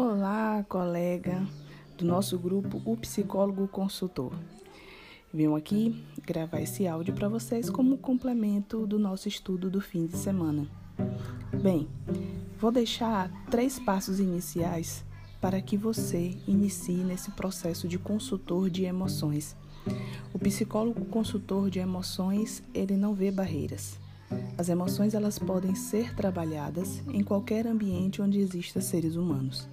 Olá, colega do nosso grupo O Psicólogo Consultor. Venho aqui gravar esse áudio para vocês como complemento do nosso estudo do fim de semana. Bem, vou deixar três passos iniciais para que você inicie nesse processo de consultor de emoções. O psicólogo consultor de emoções, ele não vê barreiras. As emoções elas podem ser trabalhadas em qualquer ambiente onde exista seres humanos.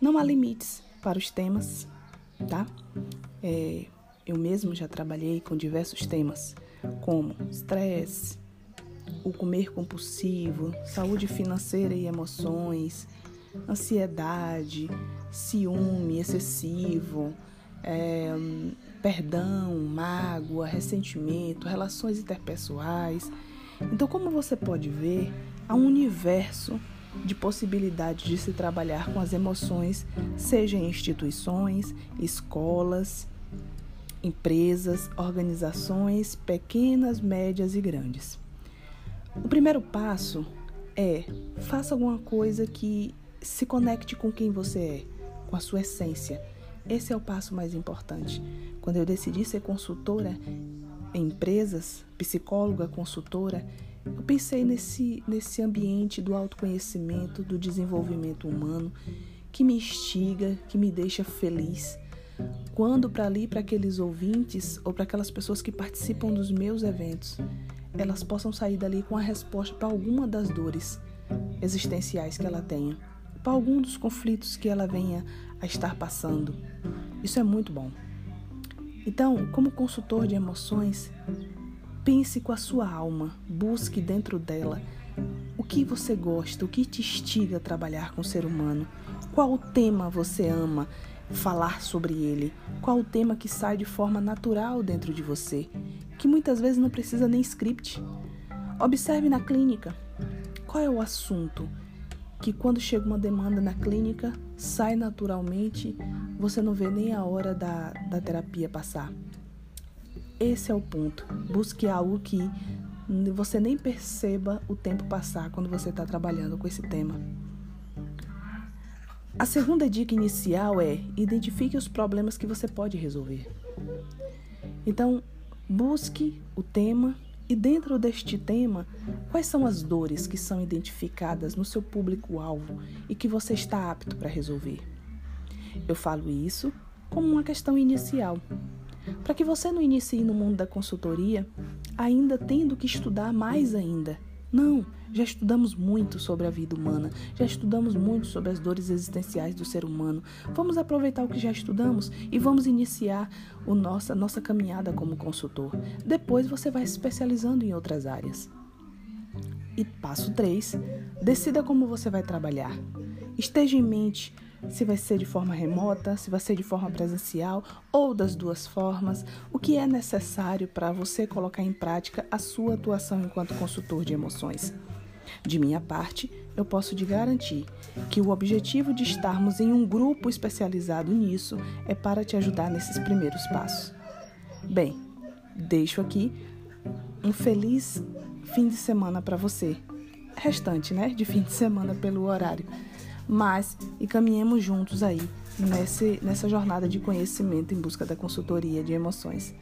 Não há limites para os temas, tá? É, eu mesmo já trabalhei com diversos temas, como estresse, o comer compulsivo, saúde financeira e emoções, ansiedade, ciúme excessivo, é, perdão, mágoa, ressentimento, relações interpessoais. Então, como você pode ver, há um universo de possibilidades de se trabalhar com as emoções, seja em instituições, escolas, empresas, organizações pequenas, médias e grandes. O primeiro passo é faça alguma coisa que se conecte com quem você é, com a sua essência esse é o passo mais importante. Quando eu decidi ser consultora em empresas, psicóloga, consultora, eu pensei nesse, nesse ambiente do autoconhecimento, do desenvolvimento humano, que me instiga, que me deixa feliz. Quando para ali, para aqueles ouvintes ou para aquelas pessoas que participam dos meus eventos, elas possam sair dali com a resposta para alguma das dores existenciais que ela tenha, para algum dos conflitos que ela venha a estar passando. Isso é muito bom. Então, como consultor de emoções, pense com a sua alma, busque dentro dela o que você gosta, o que te instiga a trabalhar com o ser humano, qual tema você ama falar sobre ele, qual o tema que sai de forma natural dentro de você, que muitas vezes não precisa nem script. Observe na clínica qual é o assunto que quando chega uma demanda na clínica, sai naturalmente, você não vê nem a hora da, da terapia passar. Esse é o ponto. Busque algo que você nem perceba o tempo passar quando você está trabalhando com esse tema. A segunda dica inicial é identifique os problemas que você pode resolver. Então, busque o tema e dentro deste tema, quais são as dores que são identificadas no seu público-alvo e que você está apto para resolver? Eu falo isso como uma questão inicial, para que você não inicie no mundo da consultoria ainda tendo que estudar mais ainda não, já estudamos muito sobre a vida humana, já estudamos muito sobre as dores existenciais do ser humano. Vamos aproveitar o que já estudamos e vamos iniciar o nossa, nossa caminhada como consultor. Depois você vai se especializando em outras áreas. E passo 3, decida como você vai trabalhar. Esteja em mente se vai ser de forma remota, se vai ser de forma presencial ou das duas formas, o que é necessário para você colocar em prática a sua atuação enquanto consultor de emoções. De minha parte, eu posso te garantir que o objetivo de estarmos em um grupo especializado nisso é para te ajudar nesses primeiros passos. Bem, deixo aqui um feliz fim de semana para você. Restante, né? De fim de semana pelo horário mas e caminhemos juntos aí nesse, nessa jornada de conhecimento em busca da consultoria de emoções.